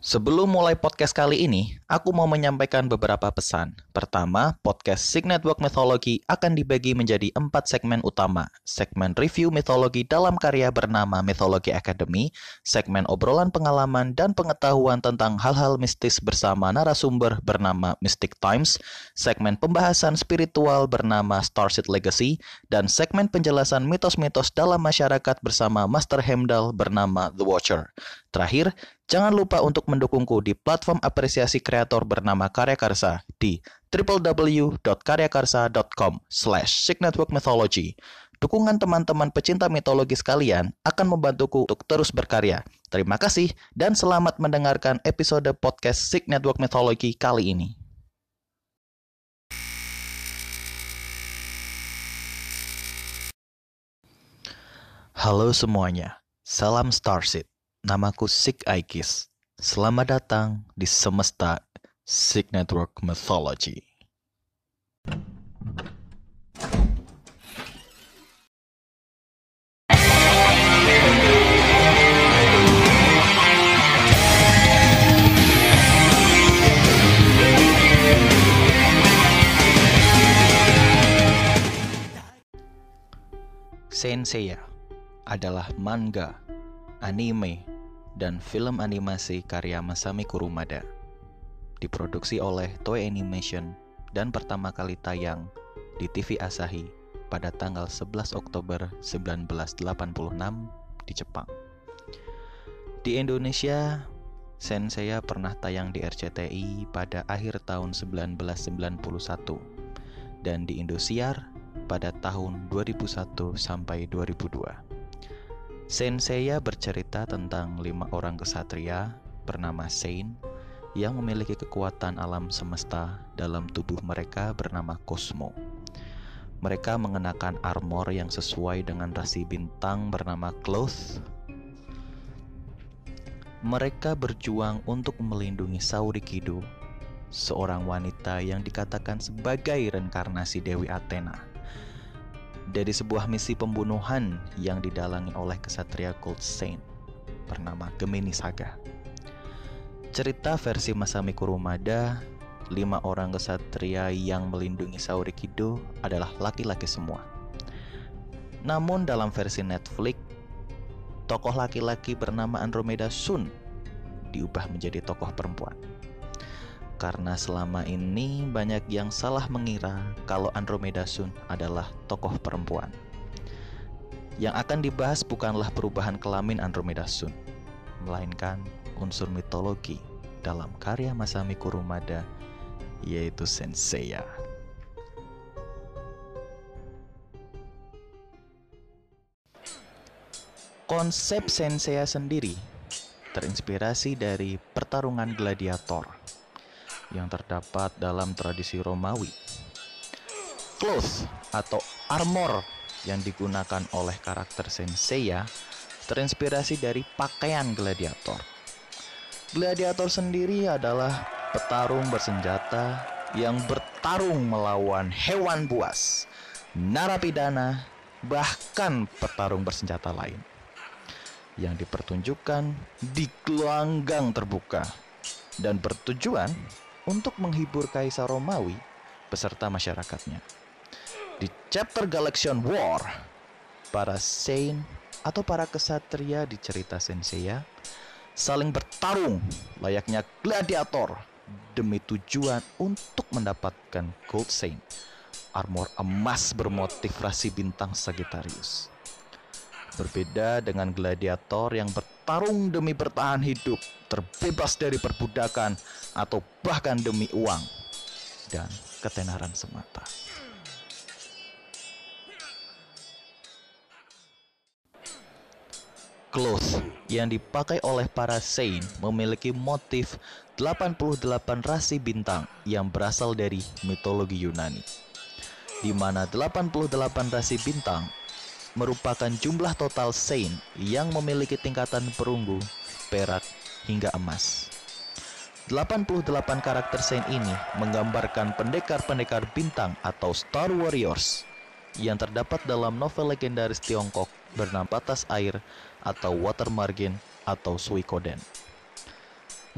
Sebelum mulai podcast kali ini, aku mau menyampaikan beberapa pesan. Pertama, podcast Sig Network Mythology akan dibagi menjadi empat segmen utama. Segmen review mitologi dalam karya bernama Mythology Academy, segmen obrolan pengalaman dan pengetahuan tentang hal-hal mistis bersama narasumber bernama Mystic Times, segmen pembahasan spiritual bernama Starseed Legacy, dan segmen penjelasan mitos-mitos dalam masyarakat bersama Master Hemdal bernama The Watcher. Terakhir, jangan lupa untuk mendukungku di platform apresiasi kreator bernama Karya Karsa di www.karyakarsa.com slash Mythology. Dukungan teman-teman pecinta mitologi sekalian akan membantuku untuk terus berkarya. Terima kasih dan selamat mendengarkan episode podcast Sig Network Mythology kali ini. Halo semuanya, salam Starseed. Namaku Sik Aikis. Selamat datang di semesta Sik Network Mythology. Senseiya adalah manga, anime, dan film animasi karya Masami Kurumada. Diproduksi oleh Toei Animation dan pertama kali tayang di TV Asahi pada tanggal 11 Oktober 1986 di Jepang. Di Indonesia, Senseiya pernah tayang di RCTI pada akhir tahun 1991 dan di Indosiar pada tahun 2001 sampai 2002. Senseiya bercerita tentang lima orang kesatria bernama Saint yang memiliki kekuatan alam semesta dalam tubuh mereka bernama Cosmo. Mereka mengenakan armor yang sesuai dengan rasi bintang bernama Cloth. Mereka berjuang untuk melindungi Sauri Kido, seorang wanita yang dikatakan sebagai reinkarnasi Dewi Athena dari sebuah misi pembunuhan yang didalangi oleh kesatria Gold Saint bernama Gemini Saga. Cerita versi Masami Kurumada, lima orang kesatria yang melindungi Saori Kido adalah laki-laki semua. Namun dalam versi Netflix, tokoh laki-laki bernama Andromeda Sun diubah menjadi tokoh perempuan karena selama ini banyak yang salah mengira kalau Andromeda Sun adalah tokoh perempuan. Yang akan dibahas bukanlah perubahan kelamin Andromeda Sun, melainkan unsur mitologi dalam karya Masami Kurumada yaitu Senseiya. Konsep Senseiya sendiri terinspirasi dari pertarungan gladiator yang terdapat dalam tradisi Romawi. Cloth atau armor yang digunakan oleh karakter Senseiya terinspirasi dari pakaian gladiator. Gladiator sendiri adalah petarung bersenjata yang bertarung melawan hewan buas, narapidana, bahkan petarung bersenjata lain yang dipertunjukkan di gelanggang terbuka dan bertujuan untuk menghibur Kaisar Romawi beserta masyarakatnya. Di chapter Galaxian War, para Saint atau para kesatria di cerita Senseiya saling bertarung layaknya gladiator demi tujuan untuk mendapatkan Gold Saint, armor emas bermotif rasi bintang Sagittarius. Berbeda dengan gladiator yang bertarung demi bertahan hidup, terbebas dari perbudakan, atau bahkan demi uang dan ketenaran semata. Cloth yang dipakai oleh para saint memiliki motif 88 rasi bintang yang berasal dari mitologi Yunani. Di mana 88 rasi bintang merupakan jumlah total saint yang memiliki tingkatan perunggu, perak, hingga emas. 88 karakter saint ini menggambarkan pendekar-pendekar bintang atau Star Warriors yang terdapat dalam novel legendaris Tiongkok bernama Batas Air atau Water Margin atau Suikoden.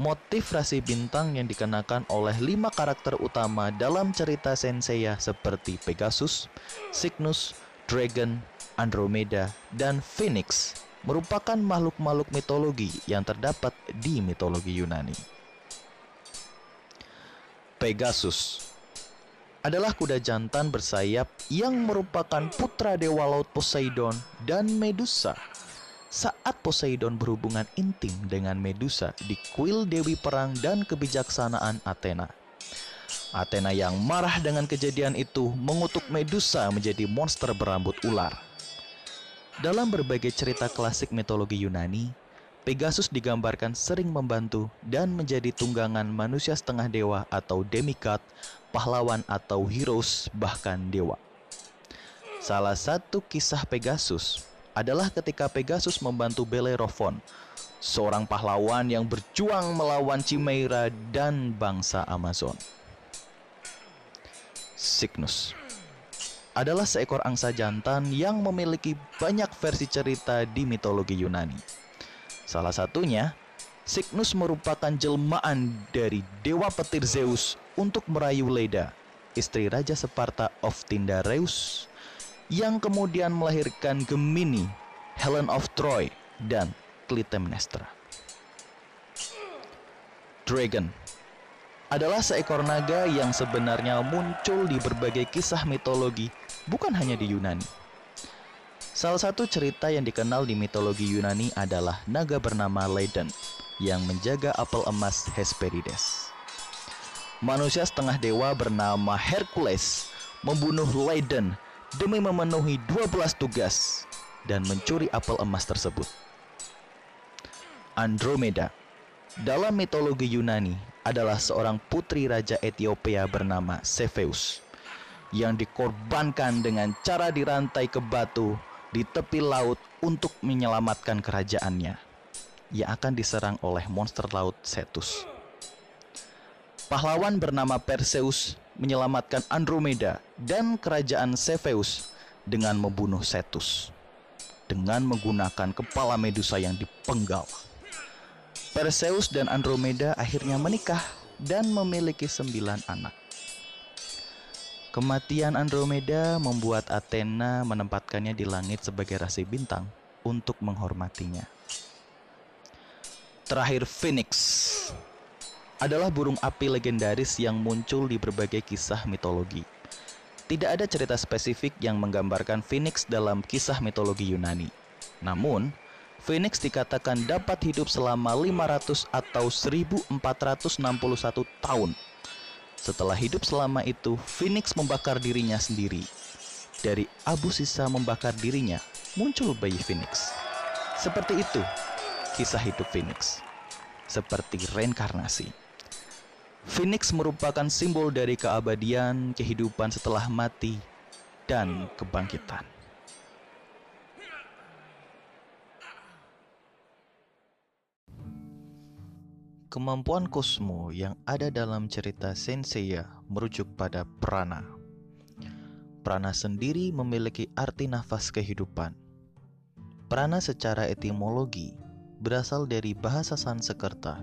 motif rasi bintang yang dikenakan oleh lima karakter utama dalam cerita Senseiya seperti Pegasus, Cygnus, Dragon, Andromeda, dan Phoenix merupakan makhluk-makhluk mitologi yang terdapat di mitologi Yunani. Pegasus adalah kuda jantan bersayap yang merupakan putra dewa laut Poseidon dan Medusa saat Poseidon berhubungan intim dengan Medusa di kuil Dewi Perang dan Kebijaksanaan Athena. Athena yang marah dengan kejadian itu mengutuk Medusa menjadi monster berambut ular. Dalam berbagai cerita klasik mitologi Yunani, Pegasus digambarkan sering membantu dan menjadi tunggangan manusia setengah dewa atau demigod, pahlawan atau heroes, bahkan dewa. Salah satu kisah Pegasus adalah ketika Pegasus membantu Bellerophon, seorang pahlawan yang berjuang melawan Chimera dan bangsa Amazon. Cygnus adalah seekor angsa jantan yang memiliki banyak versi cerita di mitologi Yunani. Salah satunya, Cygnus merupakan jelmaan dari dewa petir Zeus untuk merayu Leda, istri Raja Sparta of Tyndareus yang kemudian melahirkan Gemini, Helen of Troy, dan Clytemnestra. Dragon adalah seekor naga yang sebenarnya muncul di berbagai kisah mitologi, bukan hanya di Yunani. Salah satu cerita yang dikenal di mitologi Yunani adalah naga bernama Leiden yang menjaga apel emas Hesperides. Manusia setengah dewa bernama Hercules membunuh Leiden demi memenuhi 12 tugas dan mencuri apel emas tersebut. Andromeda dalam mitologi Yunani adalah seorang putri raja Ethiopia bernama Cepheus yang dikorbankan dengan cara dirantai ke batu di tepi laut untuk menyelamatkan kerajaannya yang akan diserang oleh monster laut Cetus. Pahlawan bernama Perseus menyelamatkan Andromeda dan kerajaan Cepheus dengan membunuh Cetus dengan menggunakan kepala Medusa yang dipenggal. Perseus dan Andromeda akhirnya menikah dan memiliki sembilan anak. Kematian Andromeda membuat Athena menempatkannya di langit sebagai rasi bintang untuk menghormatinya. Terakhir Phoenix adalah burung api legendaris yang muncul di berbagai kisah mitologi. Tidak ada cerita spesifik yang menggambarkan Phoenix dalam kisah mitologi Yunani. Namun, Phoenix dikatakan dapat hidup selama 500 atau 1461 tahun. Setelah hidup selama itu, Phoenix membakar dirinya sendiri. Dari abu sisa membakar dirinya, muncul bayi Phoenix. Seperti itu kisah hidup Phoenix. Seperti reinkarnasi. Phoenix merupakan simbol dari keabadian, kehidupan setelah mati, dan kebangkitan. Kemampuan Cosmo yang ada dalam cerita Senseiya merujuk pada prana. Prana sendiri memiliki arti nafas kehidupan. Prana secara etimologi berasal dari bahasa Sanskerta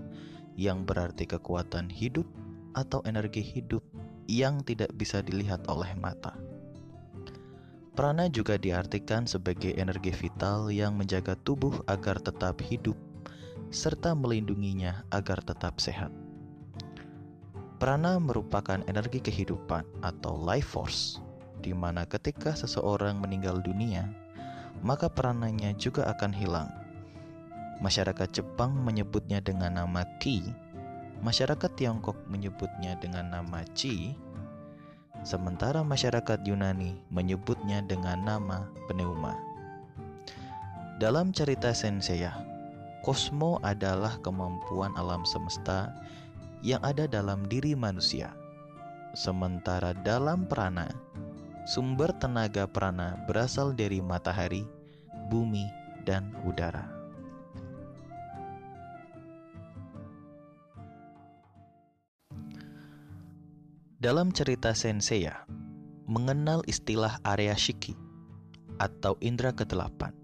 yang berarti kekuatan hidup atau energi hidup yang tidak bisa dilihat oleh mata. Prana juga diartikan sebagai energi vital yang menjaga tubuh agar tetap hidup serta melindunginya agar tetap sehat. Prana merupakan energi kehidupan atau life force, di mana ketika seseorang meninggal dunia, maka prananya juga akan hilang Masyarakat Jepang menyebutnya dengan nama Ki, masyarakat Tiongkok menyebutnya dengan nama Chi, sementara masyarakat Yunani menyebutnya dengan nama pneuma. Dalam cerita Senseiya, kosmo adalah kemampuan alam semesta yang ada dalam diri manusia. Sementara dalam prana, sumber tenaga prana berasal dari matahari, bumi, dan udara. Dalam cerita Senseiya, mengenal istilah area shiki atau indera kedelapan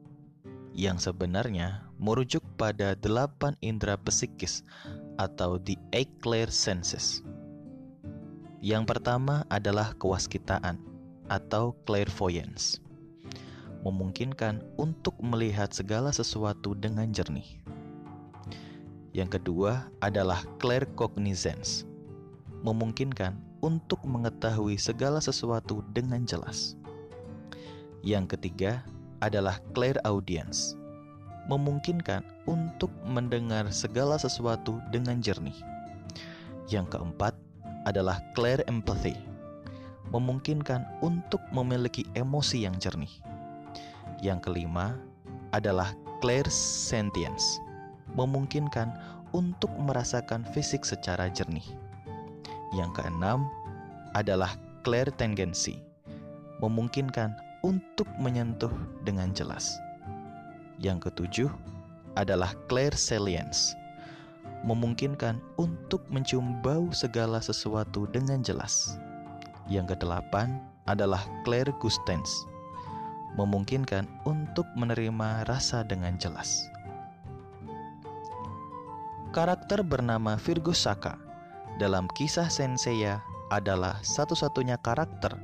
yang sebenarnya merujuk pada delapan indera psikis atau the eight clear senses. Yang pertama adalah kewaskitaan atau clairvoyance. Memungkinkan untuk melihat segala sesuatu dengan jernih. Yang kedua adalah claircognizance. Memungkinkan untuk mengetahui segala sesuatu dengan jelas. Yang ketiga adalah clairaudience. Memungkinkan untuk mendengar segala sesuatu dengan jernih. Yang keempat adalah clear empathy, memungkinkan untuk memiliki emosi yang jernih. Yang kelima adalah clear sentience, memungkinkan untuk merasakan fisik secara jernih. Yang keenam adalah clear tendency, memungkinkan untuk menyentuh dengan jelas. Yang ketujuh adalah clear salience, memungkinkan untuk mencium bau segala sesuatu dengan jelas. Yang kedelapan adalah clairgustance, memungkinkan untuk menerima rasa dengan jelas. Karakter bernama Virgo Saka dalam kisah Senseiya adalah satu-satunya karakter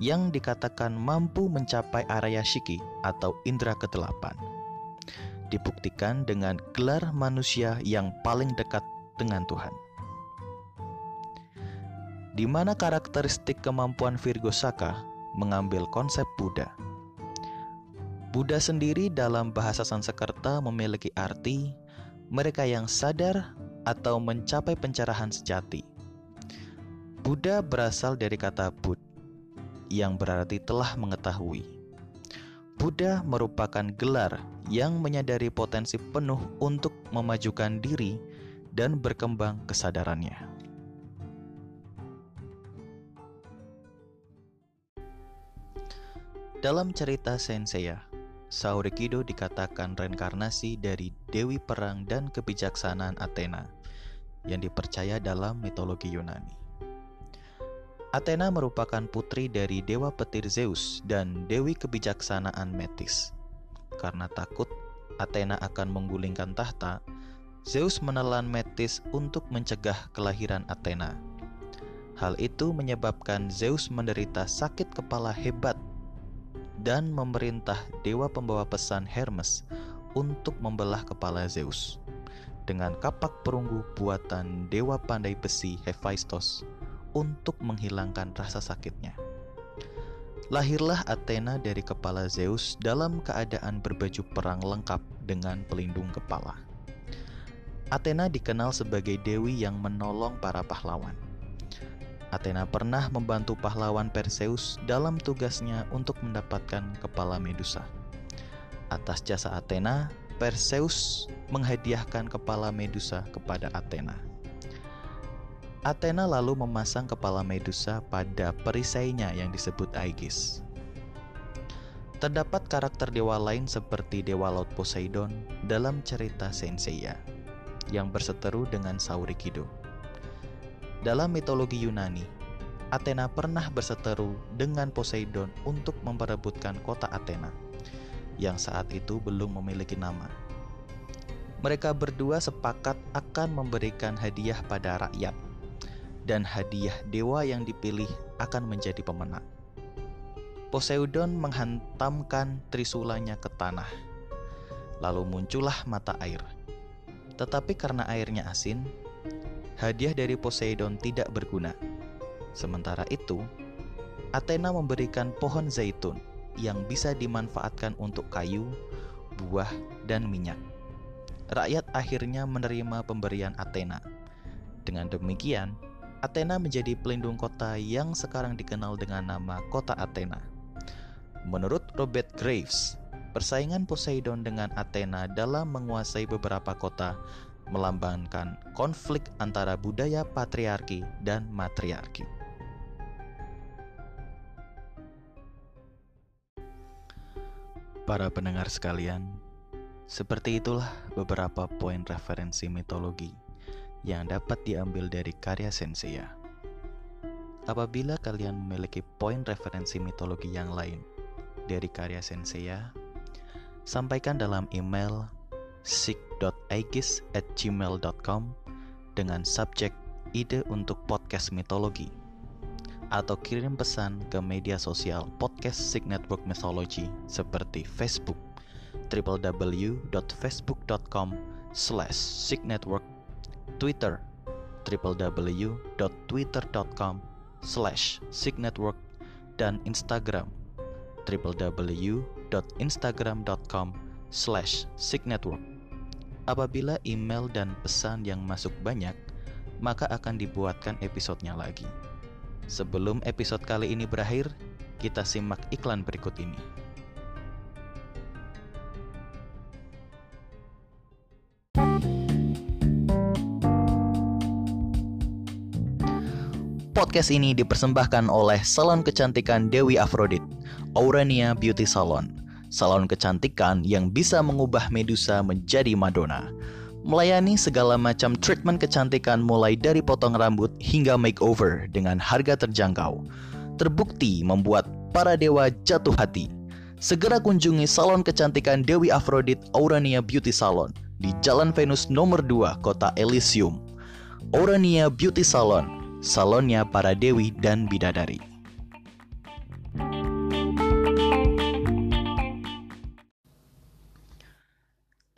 yang dikatakan mampu mencapai area shiki atau indera kedelapan dibuktikan dengan gelar manusia yang paling dekat dengan Tuhan. Di mana karakteristik kemampuan Virgo Saka mengambil konsep Buddha. Buddha sendiri dalam bahasa Sanskerta memiliki arti mereka yang sadar atau mencapai pencerahan sejati. Buddha berasal dari kata Bud yang berarti telah mengetahui. Buddha merupakan gelar yang menyadari potensi penuh untuk memajukan diri dan berkembang kesadarannya. Dalam cerita Senseiya, Saurikido dikatakan reinkarnasi dari dewi perang dan kebijaksanaan Athena yang dipercaya dalam mitologi Yunani. Athena merupakan putri dari dewa petir Zeus dan dewi kebijaksanaan Metis. Karena takut Athena akan menggulingkan tahta, Zeus menelan Metis untuk mencegah kelahiran Athena. Hal itu menyebabkan Zeus menderita sakit kepala hebat dan memerintah dewa pembawa pesan Hermes untuk membelah kepala Zeus dengan kapak perunggu buatan dewa pandai besi Hephaistos untuk menghilangkan rasa sakitnya. Lahirlah Athena dari kepala Zeus dalam keadaan berbaju perang lengkap dengan pelindung kepala. Athena dikenal sebagai dewi yang menolong para pahlawan. Athena pernah membantu pahlawan Perseus dalam tugasnya untuk mendapatkan kepala Medusa. Atas jasa Athena, Perseus menghadiahkan kepala Medusa kepada Athena. Athena lalu memasang kepala Medusa pada perisainya yang disebut Aegis. Terdapat karakter dewa lain seperti dewa laut Poseidon dalam cerita Senseiya yang berseteru dengan Saurikido. Dalam mitologi Yunani, Athena pernah berseteru dengan Poseidon untuk memperebutkan kota Athena yang saat itu belum memiliki nama. Mereka berdua sepakat akan memberikan hadiah pada rakyat dan hadiah dewa yang dipilih akan menjadi pemenang. Poseidon menghantamkan trisulanya ke tanah. Lalu muncullah mata air. Tetapi karena airnya asin, hadiah dari Poseidon tidak berguna. Sementara itu, Athena memberikan pohon zaitun yang bisa dimanfaatkan untuk kayu, buah, dan minyak. Rakyat akhirnya menerima pemberian Athena. Dengan demikian, Athena menjadi pelindung kota yang sekarang dikenal dengan nama Kota Athena. Menurut Robert Graves, persaingan Poseidon dengan Athena dalam menguasai beberapa kota melambangkan konflik antara budaya patriarki dan matriarki. Para pendengar sekalian, seperti itulah beberapa poin referensi mitologi yang dapat diambil dari karya Senseiya. Apabila kalian memiliki poin referensi mitologi yang lain dari karya Senseiya, sampaikan dalam email at gmail.com dengan subjek ide untuk podcast mitologi atau kirim pesan ke media sosial podcast Sig Network Mythology seperti Facebook www.facebook.com slash signetwork Twitter www.twitter.com slash signetwork dan Instagram www.instagram.com slash signetwork Apabila email dan pesan yang masuk banyak, maka akan dibuatkan episodenya lagi. Sebelum episode kali ini berakhir, kita simak iklan berikut ini. Podcast ini dipersembahkan oleh Salon Kecantikan Dewi Afrodit, Aurania Beauty Salon. Salon kecantikan yang bisa mengubah Medusa menjadi Madonna melayani segala macam treatment kecantikan mulai dari potong rambut hingga makeover dengan harga terjangkau. Terbukti membuat para dewa jatuh hati. Segera kunjungi salon kecantikan Dewi Afrodit Aurania Beauty Salon di Jalan Venus nomor 2, Kota Elysium. Aurania Beauty Salon, salonnya para dewi dan bidadari.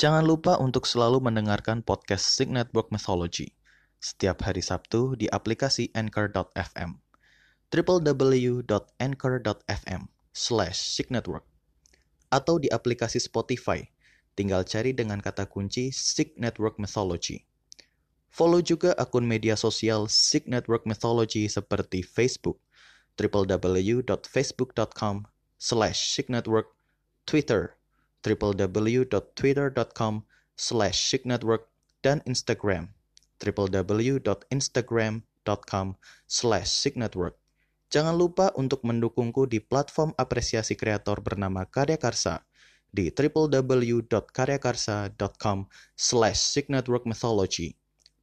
Jangan lupa untuk selalu mendengarkan podcast Sig Network Mythology setiap hari Sabtu di aplikasi Anchor.fm www.anchor.fm slash signetwork atau di aplikasi Spotify. Tinggal cari dengan kata kunci Sig Network Mythology. Follow juga akun media sosial Sig Network Mythology seperti Facebook, www.facebook.com slash signetwork, Twitter, www.twitter.com slash signetwork dan Instagram www.instagram.com slash signetwork. Jangan lupa untuk mendukungku di platform apresiasi kreator bernama Karya Karsa di www.karyakarsa.com slash signetwork mythology.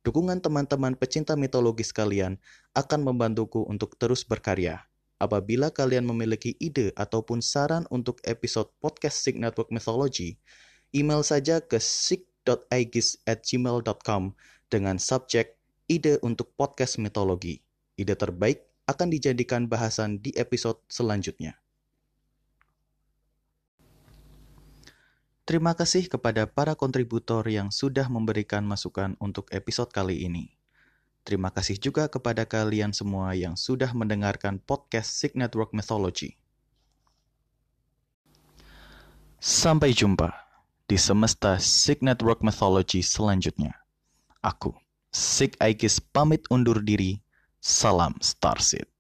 Dukungan teman-teman pecinta mitologi sekalian akan membantuku untuk terus berkarya. Apabila kalian memiliki ide ataupun saran untuk episode podcast Sig Network Mythology, email saja ke sig.aegis@gmail.com dengan subjek ide untuk podcast mitologi. Ide terbaik akan dijadikan bahasan di episode selanjutnya. Terima kasih kepada para kontributor yang sudah memberikan masukan untuk episode kali ini. Terima kasih juga kepada kalian semua yang sudah mendengarkan podcast Sig Network Mythology. Sampai jumpa di semesta Sig Network Mythology selanjutnya. Aku, Sig Aikis pamit undur diri. Salam Starseed.